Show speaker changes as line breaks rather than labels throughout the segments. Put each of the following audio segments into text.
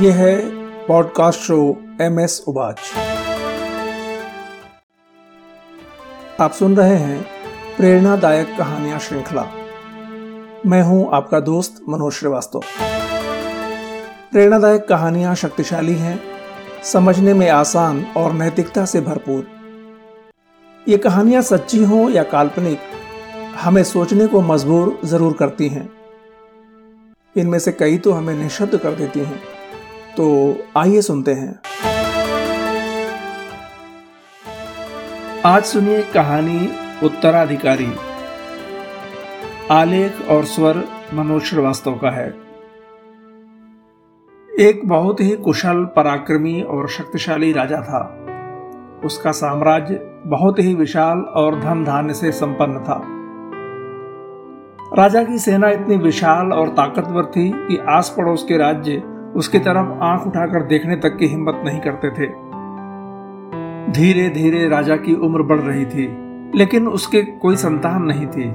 ये है podcast show M S उबाच। आप सुन रहे हैं प्रेरणादायक कहानियाँ श्रृंखला। मैं हूँ आपका दोस्त मनोज श्रीवास्तव। प्रेरणादायक कहानियाँ शक्तिशाली हैं, समझने में आसान और नैतिकता से भरपूर। ये कहानियाँ सच्ची हों या काल्पनिक, हमें सोचने को मजबूर ज़रूर करती हैं। इनमें से कई तो हमें निशब्द कर देती हैं। तो आइए सुनते हैं। आज सुनिए कहानी उत्तराधिकारी। आलेख और स्वर मनोज श्रीवास्तव का है। एक बहुत ही कुशल, पराक्रमी और शक्तिशाली राजा था। उसका साम्राज्य बहुत ही विशाल और धन धान्य से संपन्न था। राजा की सेना इतनी विशाल और ताकतवर थी कि आस पड़ोस के राज्य उसकी तरफ़ आँख उठाकर देखने तक की हिम्मत नहीं करते थे। धीरे धीरे राजा की उम्र बढ़ रही थी, लेकिन उसके कोई संतान नहीं थी।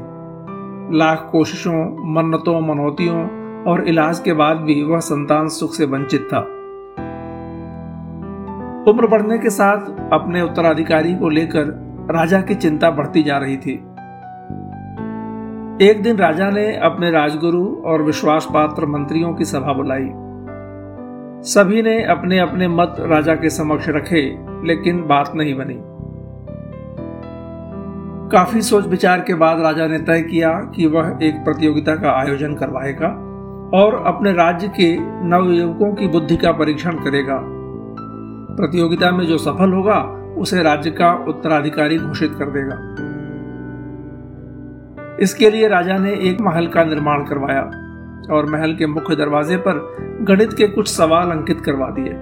लाख कोशिशों, मन्नतों, मनौतियों और इलाज के बाद भी वह संतान सुख से वंचित था। उम्र बढ़ने के साथ अपने उत्तराधिकारी को लेकर राजा की चिंता बढ़ती जा रही थी। एक दिन राजा ने अपने राजगुरु और विश्वास पात्र मंत्रियों की सभा बुलाई। सभी ने अपने अपने मत राजा के समक्ष रखे, लेकिन बात नहीं बनी। काफ़ी सोच विचार के बाद राजा ने तय किया कि वह एक प्रतियोगिता का आयोजन करवाएगा और अपने राज्य के नवयुवकों की बुद्धि का परीक्षण करेगा। प्रतियोगिता में जो सफल होगा, उसे राज्य का उत्तराधिकारी घोषित कर देगा। इसके लिए राजा ने एक महल का निर्माण करवाया। और महल के मुख्य दरवाजे पर गणित के कुछ सवाल अंकित करवा दिए।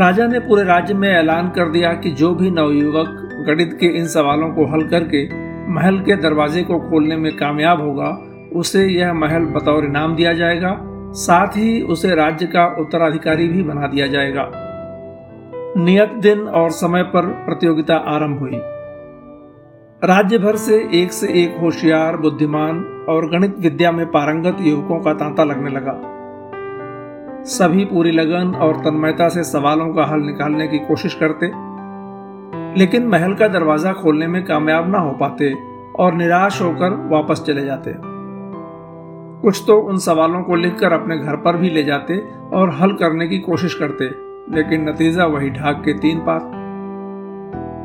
राजा ने पूरे राज्य में ऐलान कर दिया कि जो भी नवयुवक गणित के इन सवालों को हल करके महल के दरवाजे को खोलने में कामयाब होगा, उसे यह महल बतौर इनाम दिया जाएगा, साथ ही उसे राज्य का उत्तराधिकारी भी बना दिया जाएगा। नियत दिन और समय पर प्रतियोगिता आरंभ हुई। राज्य भर से एक से एक होशियार, बुद्धिमान और गणित विद्या में पारंगत युवकों का तांता लगने लगा। सभी पूरी लगन और तन्मयता से सवालों का हल निकालने की कोशिश करते, लेकिन महल का दरवाज़ा खोलने में कामयाब ना हो पाते और निराश होकर वापस चले जाते। कुछ तो उन सवालों को लिखकर अपने घर पर भी ले जाते और हल करने की कोशिश करते, लेकिन नतीजा वही ढाक के तीन पात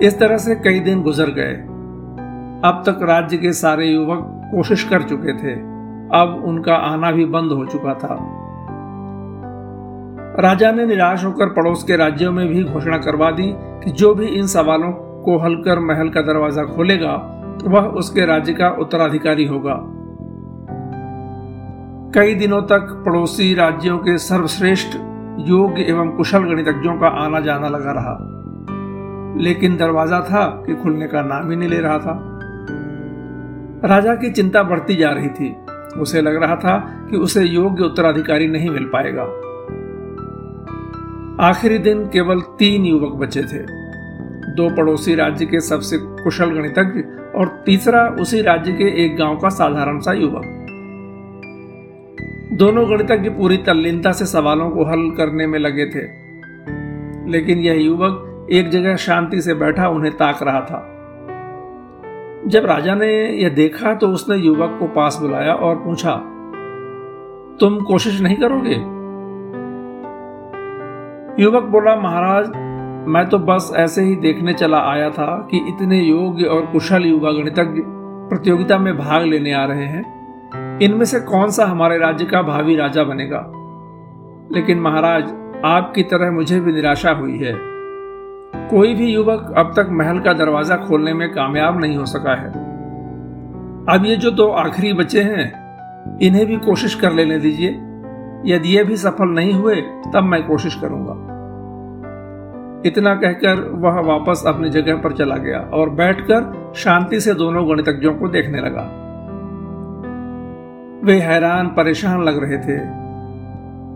इस तरह से कई दिन गुजर गए। अब तक राज्य के सारे युवक कोशिश कर चुके थे। अब उनका आना भी बंद हो चुका था। राजा ने निराश होकर पड़ोस के राज्यों में भी घोषणा करवा दी कि जो भी इन सवालों को हल कर महल का दरवाज़ा खोलेगा, वह उसके राज्य का उत्तराधिकारी होगा। कई दिनों तक पड़ोसी राज्यों के सर्वश्रेष्ठ, योग्य एवं कुशल गणितज्ञों का आना जाना लगा रहा। लेकिन दरवाज़ा था कि खुलने का नाम ही नहीं ले रहा था। राजा की चिंता बढ़ती जा रही थी। उसे लग रहा था कि उसे योग्य उत्तराधिकारी नहीं मिल पाएगा। आखिरी दिन केवल तीन युवक बचे थे। दो पड़ोसी राज्य के सबसे कुशल गणितज्ञ और तीसरा उसी राज्य के एक गाँव का साधारण सा युवक। दोनों गणितज्ञ पूरी तल्लीनता से सवालों को हल करने में लगे थे। लेकिन यह युवक एक जगह शांति से बैठा उन्हें ताक रहा था। जब राजा ने यह देखा तो उसने युवक को पास बुलाया और पूछा, तुम कोशिश नहीं करोगे? युवक बोला, महाराज, मैं तो बस ऐसे ही देखने चला आया था कि इतने योग्य और कुशल युवा गणितज्ञ प्रतियोगिता में भाग लेने आ रहे हैं। इनमें से कौन सा हमारे राज्य का भावी राजा बनेगा? लेकिन महाराज, आपकी तरह मुझे भी निराशा हुई है। कोई भी युवक अब तक महल का दरवाज़ा खोलने में कामयाब नहीं हो सका है। अब ये जो दो आखिरी बच्चे हैं, इन्हें भी कोशिश कर लेने दीजिए। यदि ये भी सफल नहीं हुए, तब मैं कोशिश करूँगा। इतना कहकर वह वापस अपनी जगह पर चला गया और बैठकर शांति से दोनों गणितज्ञों को देखने लगा। वे हैरान, परेशान लग रहे थे।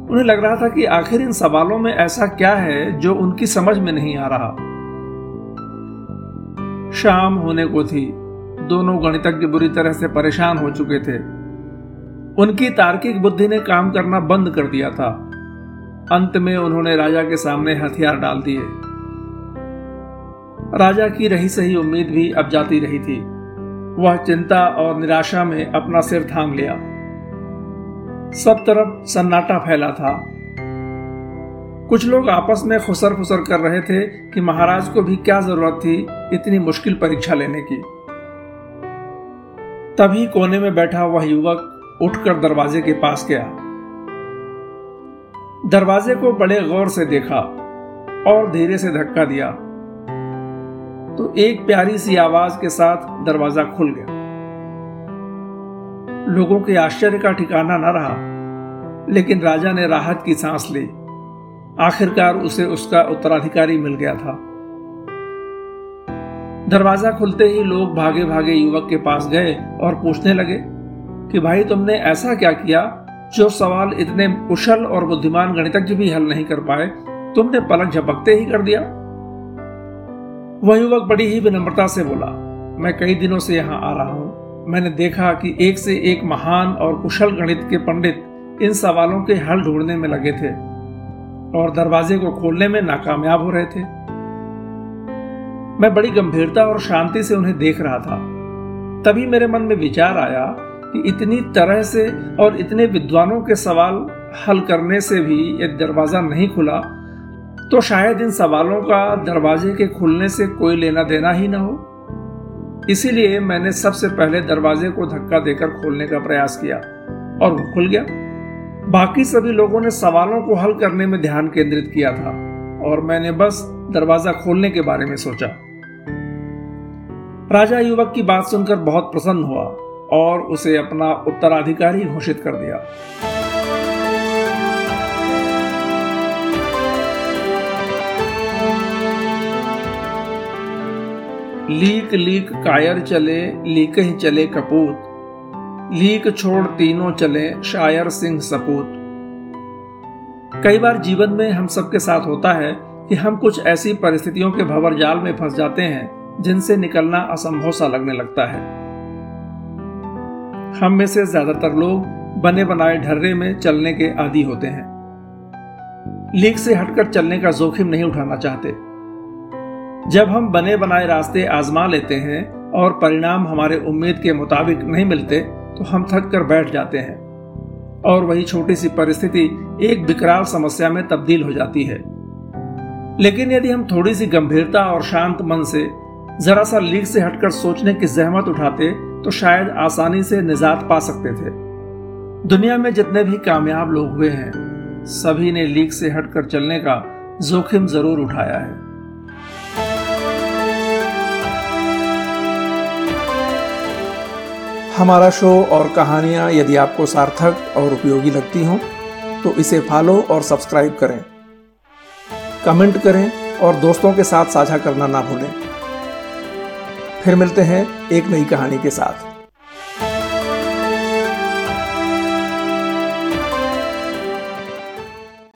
उन्हें लग रहा था कि आखिर इन सवालों में ऐसा क्या है जो उनकी समझ में नहीं आ रहा। शाम होने को थी। दोनों गणितज्ञ बुरी तरह से परेशान हो चुके थे। उनकी तार्किक बुद्धि ने काम करना बंद कर दिया था। अंत में उन्होंने राजा के सामने हथियार डाल दिए। राजा की रही सही उम्मीद भी अब जाती रही थी। वह चिंता और निराशा में अपना सिर थाम लिया। सब तरफ़ सन्नाटा फैला था। कुछ लोग आपस में खुसर फुसर कर रहे थे कि महाराज को भी क्या ज़रूरत थी इतनी मुश्किल परीक्षा लेने की। तभी कोने में बैठा वह युवक उठकर दरवाजे के पास गया। दरवाजे को बड़े गौर से देखा और धीरे से धक्का दिया। तो एक प्यारी सी आवाज़ के साथ दरवाज़ा खुल गया। लोगों के आश्चर्य का ठिकाना न रहा। लेकिन राजा ने राहत की सांस ली। आखिरकार उसे उसका उत्तराधिकारी मिल गया था। दरवाज़ा खुलते ही लोग भागे भागे युवक के पास गए और पूछने लगे कि, भाई, तुमने ऐसा क्या किया जो सवाल इतने कुशल और बुद्धिमान गणितज्ञ भी हल नहीं कर पाए? तुमने पलक झपकते ही कर दिया? वह युवक बड़ी ही विनम्रता से बोला, मैं कई दिनों से यहाँ आ रहा हूँ। मैंने देखा कि एक से एक महान और कुशल गणित के पंडित इन सवालों के हल ढूँढने में लगे थे और दरवाजे को खोलने में नाकामयाब हो रहे थे। मैं बड़ी गंभीरता और शांति से उन्हें देख रहा था। तभी मेरे मन में विचार आया कि इतनी तरह से और इतने विद्वानों के सवाल हल करने से भी यदि दरवाज़ा नहीं खुला तो शायद इन सवालों का दरवाजे के खुलने से कोई लेना देना ही ना हो। इसीलिए मैंने सबसे पहले दरवाजे को धक्का देकर खोलने का प्रयास किया और वो खुल गया। बाकी सभी लोगों ने सवालों को हल करने में ध्यान केंद्रित किया था और मैंने बस दरवाज़ा खोलने के बारे में सोचा। राजा युवक की बात सुनकर बहुत प्रसन्न हुआ और उसे अपना उत्तराधिकारी घोषित कर दिया। लीक लीक कायर चले, लीक ही चले कपूत। लीक छोड़ तीनों चले, शायर सिंह सपूत। कई बार जीवन में हम सबके साथ होता है कि हम कुछ ऐसी परिस्थितियों के भंवर जाल में फंस जाते हैं, जिनसे निकलना असंभव सा लगने लगता है। हम में से ज़्यादातर लोग बने बनाए ढर्रे में चलने के आदि होते हैं। लीक से हटकर चलने का जोखिम नहीं उठाना चाहते। जब हम बने बनाए रास्ते आजमा लेते हैं और परिणाम हमारे उम्मीद के मुताबिक नहीं मिलते तो हम थक कर बैठ जाते हैं। और वही छोटी सी परिस्थिति एक विकराल समस्या में तब्दील हो जाती है। लेकिन यदि हम थोड़ी सी गंभीरता और शांत मन से, जरा सा लीक से हटकर सोचने की जहमत उठाते तो शायद आसानी से निजात पा सकते थे। दुनिया में जितने भी कामयाब लोग हुए हैं, सभी ने लीक से हटकर चलने का जोखिम ज़रूर उठाया है। हमारा शो और कहानियाँ यदि आपको सार्थक और उपयोगी लगती हों तो इसे फॉलो और सब्सक्राइब करें। कमेंट करें और दोस्तों के साथ साझा करना ना भूलें। फिर मिलते हैं एक नई कहानी के साथ।